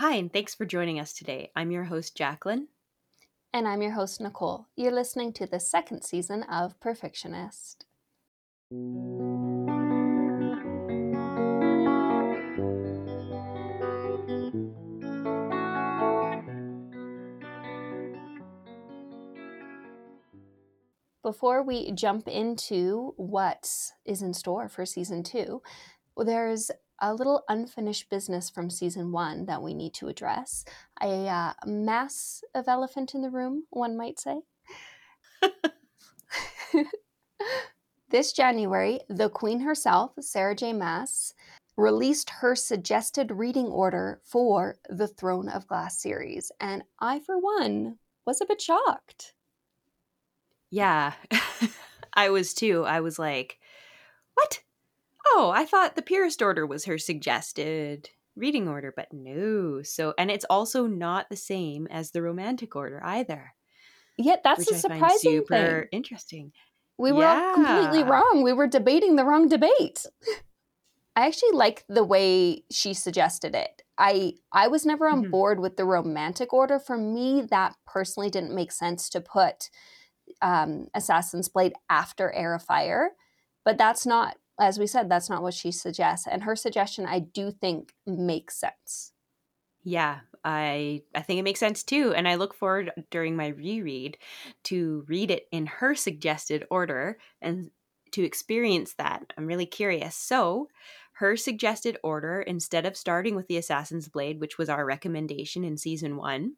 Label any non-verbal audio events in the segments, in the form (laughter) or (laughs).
Hi, and thanks for joining us today. I'm your host, Jacqueline. And I'm your host, Nicole. You're listening to the second season of Perfictionist. Before we jump into what is in store for season two, there's a little unfinished business from season one that we need to address. A uh, mass of elephant in the room, one might say. (laughs) this January, the Queen herself, Sarah J. Maas, released her suggested reading order for the Throne of Glass series. And I, for one, was a bit shocked. Yeah, (laughs) I was too. I was like, what? Oh, I thought the purest order was her suggested reading order, but no. So, and it's also not the same as the romantic order either. Yet that's a surprising super thing. interesting. We were yeah. completely wrong. We were debating the wrong debate. (laughs) I actually like the way she suggested it. I I was never on mm-hmm. board with the romantic order. For me, that personally didn't make sense to put um, Assassin's Blade after Heir of Fire, but that's not as we said, that's not what she suggests. And her suggestion, I do think, makes sense. Yeah, I I think it makes sense too, and I look forward during my reread to read it in her suggested order and to experience that. I'm really curious. So, her suggested order instead of starting with the Assassin's Blade, which was our recommendation in season 1,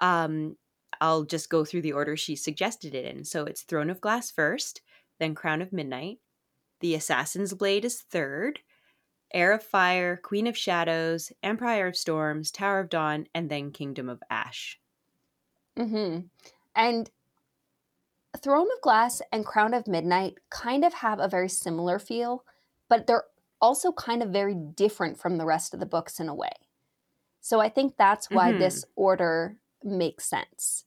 um I'll just go through the order she suggested it in. So, it's Throne of Glass first, then Crown of Midnight, the Assassin's Blade is third. Heir of Fire, Queen of Shadows, Empire of Storms, Tower of Dawn, and then Kingdom of Ash. Mm-hmm. And Throne of Glass and Crown of Midnight kind of have a very similar feel, but they're also kind of very different from the rest of the books in a way. So I think that's why mm-hmm. this order makes sense.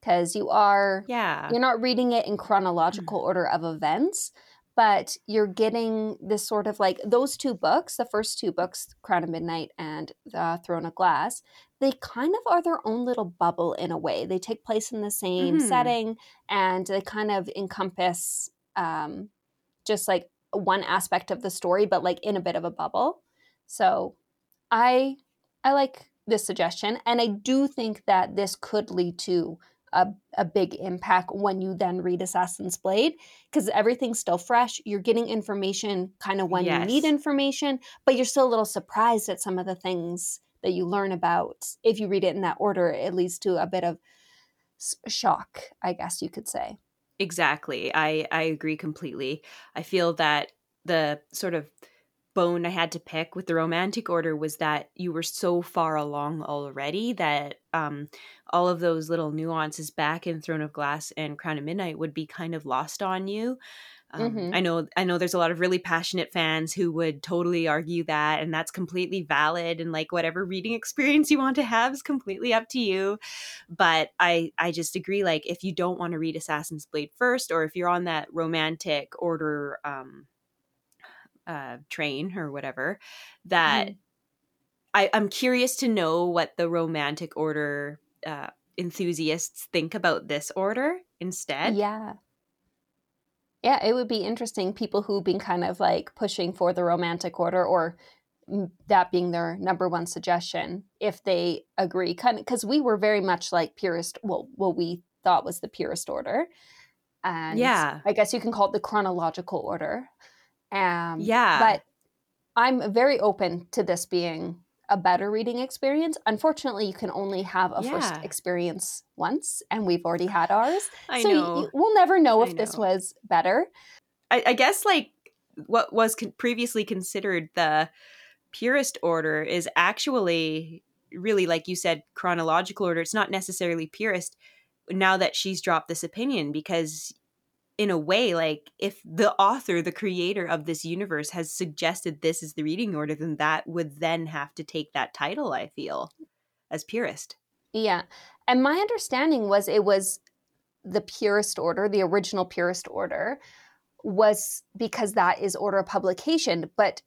Because you are yeah. you're not reading it in chronological mm-hmm. order of events, but you're getting this sort of like those two books, the first two books, Crown of Midnight and The Throne of Glass, they kind of are their own little bubble in a way. They take place in the same mm-hmm. setting and they kind of encompass um, just like one aspect of the story, but like in a bit of a bubble. So I I like this suggestion, and I do think that this could lead to a, a big impact when you then read Assassin's Blade because everything's still fresh. You're getting information kind of when yes. you need information, but you're still a little surprised at some of the things that you learn about. If you read it in that order, it leads to a bit of shock, I guess you could say. Exactly. I, I agree completely. I feel that the sort of bone I had to pick with the romantic order was that you were so far along already that um, all of those little nuances back in Throne of Glass and Crown of Midnight would be kind of lost on you. Um, mm-hmm. I know I know there's a lot of really passionate fans who would totally argue that and that's completely valid and like whatever reading experience you want to have is completely up to you but I I just agree like if you don't want to read Assassin's Blade first or if you're on that romantic order um uh, train or whatever that mm. I, I'm curious to know what the romantic order uh, enthusiasts think about this order instead. Yeah. Yeah, it would be interesting. People who've been kind of like pushing for the romantic order or that being their number one suggestion, if they agree, kind of because we were very much like purist, well, what we thought was the purest order. And yeah, I guess you can call it the chronological order. Um, yeah. But I'm very open to this being a better reading experience. Unfortunately, you can only have a yeah. first experience once, and we've already had (sighs) ours. I so know. You, we'll never know if know. this was better. I, I guess, like, what was con- previously considered the purest order is actually really, like you said, chronological order. It's not necessarily purest now that she's dropped this opinion because in a way like if the author the creator of this universe has suggested this is the reading order then that would then have to take that title i feel as purest yeah and my understanding was it was the purest order the original purest order was because that is order of publication but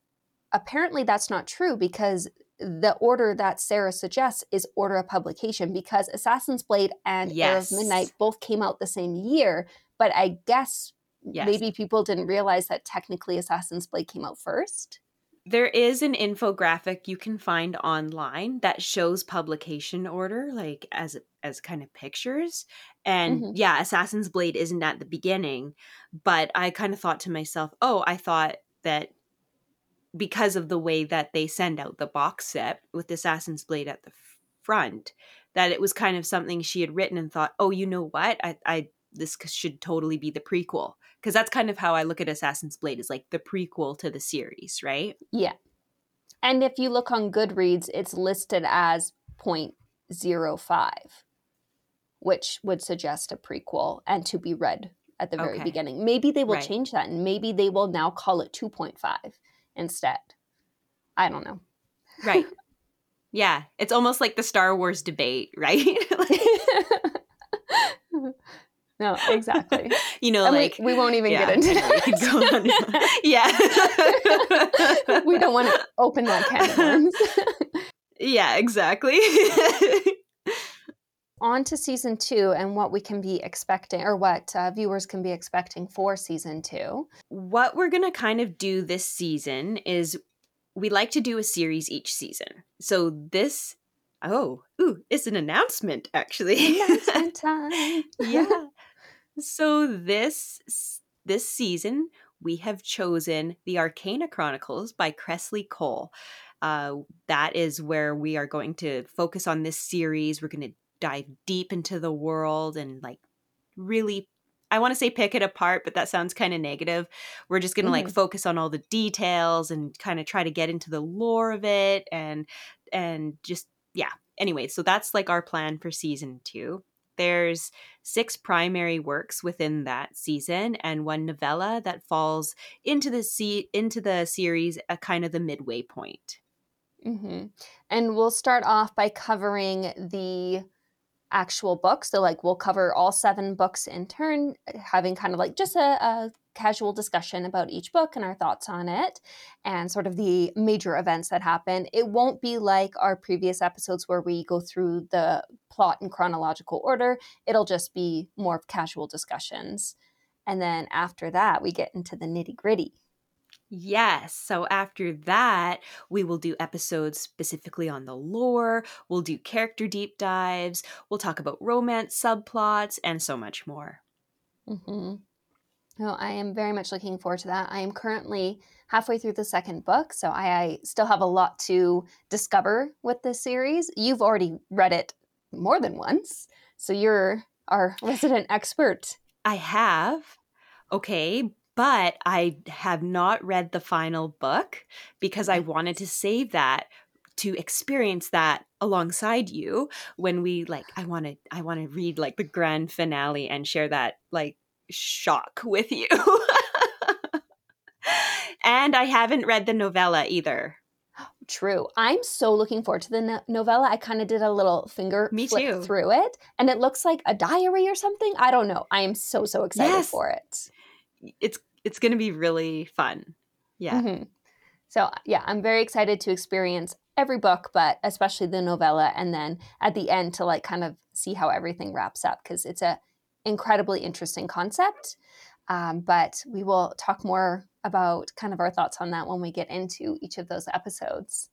apparently that's not true because the order that Sarah suggests is order of publication because Assassin's Blade and yes. Of Midnight both came out the same year. But I guess yes. maybe people didn't realize that technically Assassin's Blade came out first. There is an infographic you can find online that shows publication order, like as as kind of pictures. And mm-hmm. yeah, Assassin's Blade isn't at the beginning, but I kind of thought to myself, oh, I thought that because of the way that they send out the box set with Assassin's Blade at the front, that it was kind of something she had written and thought, oh, you know what, I, I this should totally be the prequel because that's kind of how I look at Assassin's Blade is like the prequel to the series, right? Yeah. And if you look on Goodreads, it's listed as 0.05, which would suggest a prequel and to be read at the very okay. beginning. Maybe they will right. change that and maybe they will now call it 2.5 instead. I don't know. Right. (laughs) Yeah, it's almost like the Star Wars debate, (laughs) right? (laughs) no, exactly. (laughs) You know, and like we, we, won't even yeah, get into that. (laughs) yeah, (laughs) we don't want to open that can of worms. yeah, exactly. On to season two and what we can be expecting, or what uh, viewers can be expecting for season two. What we're going to kind of do this season is we like to do a series each season. So this, oh, ooh, it's an announcement actually. Announcement time. yeah. So this this season we have chosen the Arcana Chronicles by Kresley Cole. Uh, that is where we are going to focus on this series. We're going to dive deep into the world and like really I want to say pick it apart, but that sounds kind of negative. We're just going to mm-hmm. like focus on all the details and kind of try to get into the lore of it and and just yeah. Anyway, so that's like our plan for season 2. There's six primary works within that season and one novella that falls into the se- into the series a kind of the midway point. Mm-hmm. And we'll start off by covering the actual books. So, like, we'll cover all seven books in turn, having kind of like just a, a, casual discussion about each book and our thoughts on it and sort of the major events that happen. It won't be like our previous episodes where we go through the plot in chronological order, it'll just be more casual discussions. And then after that, we get into the nitty gritty. Yes. So after that, we will do episodes specifically on the lore. We'll do character deep dives. We'll talk about romance subplots and so much more. Mm-hmm. Well, I am very much looking forward to that. I am currently halfway through the second book, so I, I still have a lot to discover with this series. You've already read it more than once, so you're our (laughs) resident expert. I have. Okay, but I have not read the final book because I mm-hmm. wanted to save that to experience that alongside you when we like I want to I want to read like the grand finale and share that like shock with you. (laughs) and I haven't read the novella either. True. I'm so looking forward to the no- novella. I kind of did a little finger Me flip too. through it, and it looks like a diary or something. I don't know. I am so so excited yes. for it. It's it's going to be really fun. Yeah. Mm-hmm. So, yeah, I'm very excited to experience every book, but especially the novella. And then at the end to like kind of see how everything wraps up because it's a incredibly interesting concept. Um, but we will talk more about kind of our thoughts on that when we get into each of those episodes.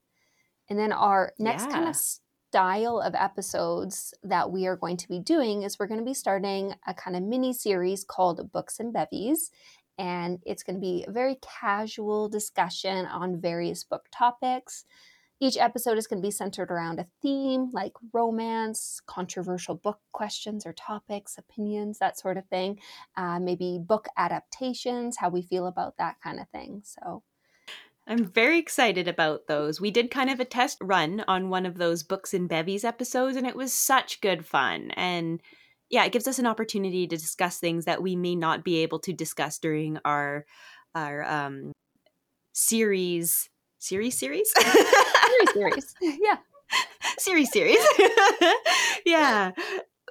And then our next yeah. kind of style of episodes that we are going to be doing is we're going to be starting a kind of mini series called Books and Bevies and it's going to be a very casual discussion on various book topics. Each episode is going to be centered around a theme like romance, controversial book questions or topics, opinions, that sort of thing. Uh, maybe book adaptations, how we feel about that kind of thing. So, I'm very excited about those. We did kind of a test run on one of those Books and Bevies episodes, and it was such good fun. And yeah, it gives us an opportunity to discuss things that we may not be able to discuss during our our um series series series? Series series. (laughs) Yeah. Series series. (laughs) Yeah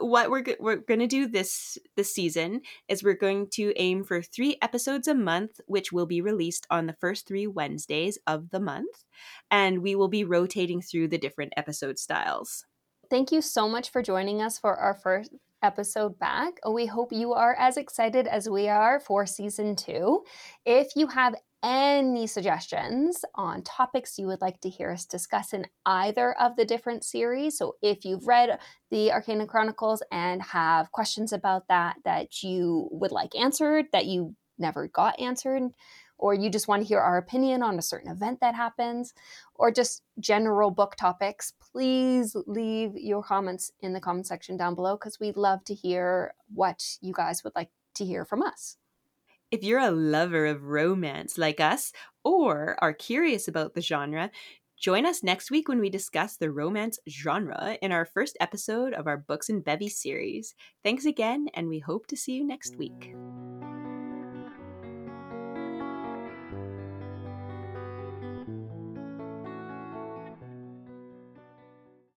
what we're we're going to do this this season is we're going to aim for 3 episodes a month which will be released on the first 3 Wednesdays of the month and we will be rotating through the different episode styles. Thank you so much for joining us for our first episode back. We hope you are as excited as we are for season 2. If you have any suggestions on topics you would like to hear us discuss in either of the different series. So, if you've read the Arcana Chronicles and have questions about that that you would like answered, that you never got answered, or you just want to hear our opinion on a certain event that happens, or just general book topics, please leave your comments in the comment section down below because we'd love to hear what you guys would like to hear from us. If you're a lover of romance like us, or are curious about the genre, join us next week when we discuss the romance genre in our first episode of our Books and Bevy series. Thanks again, and we hope to see you next week.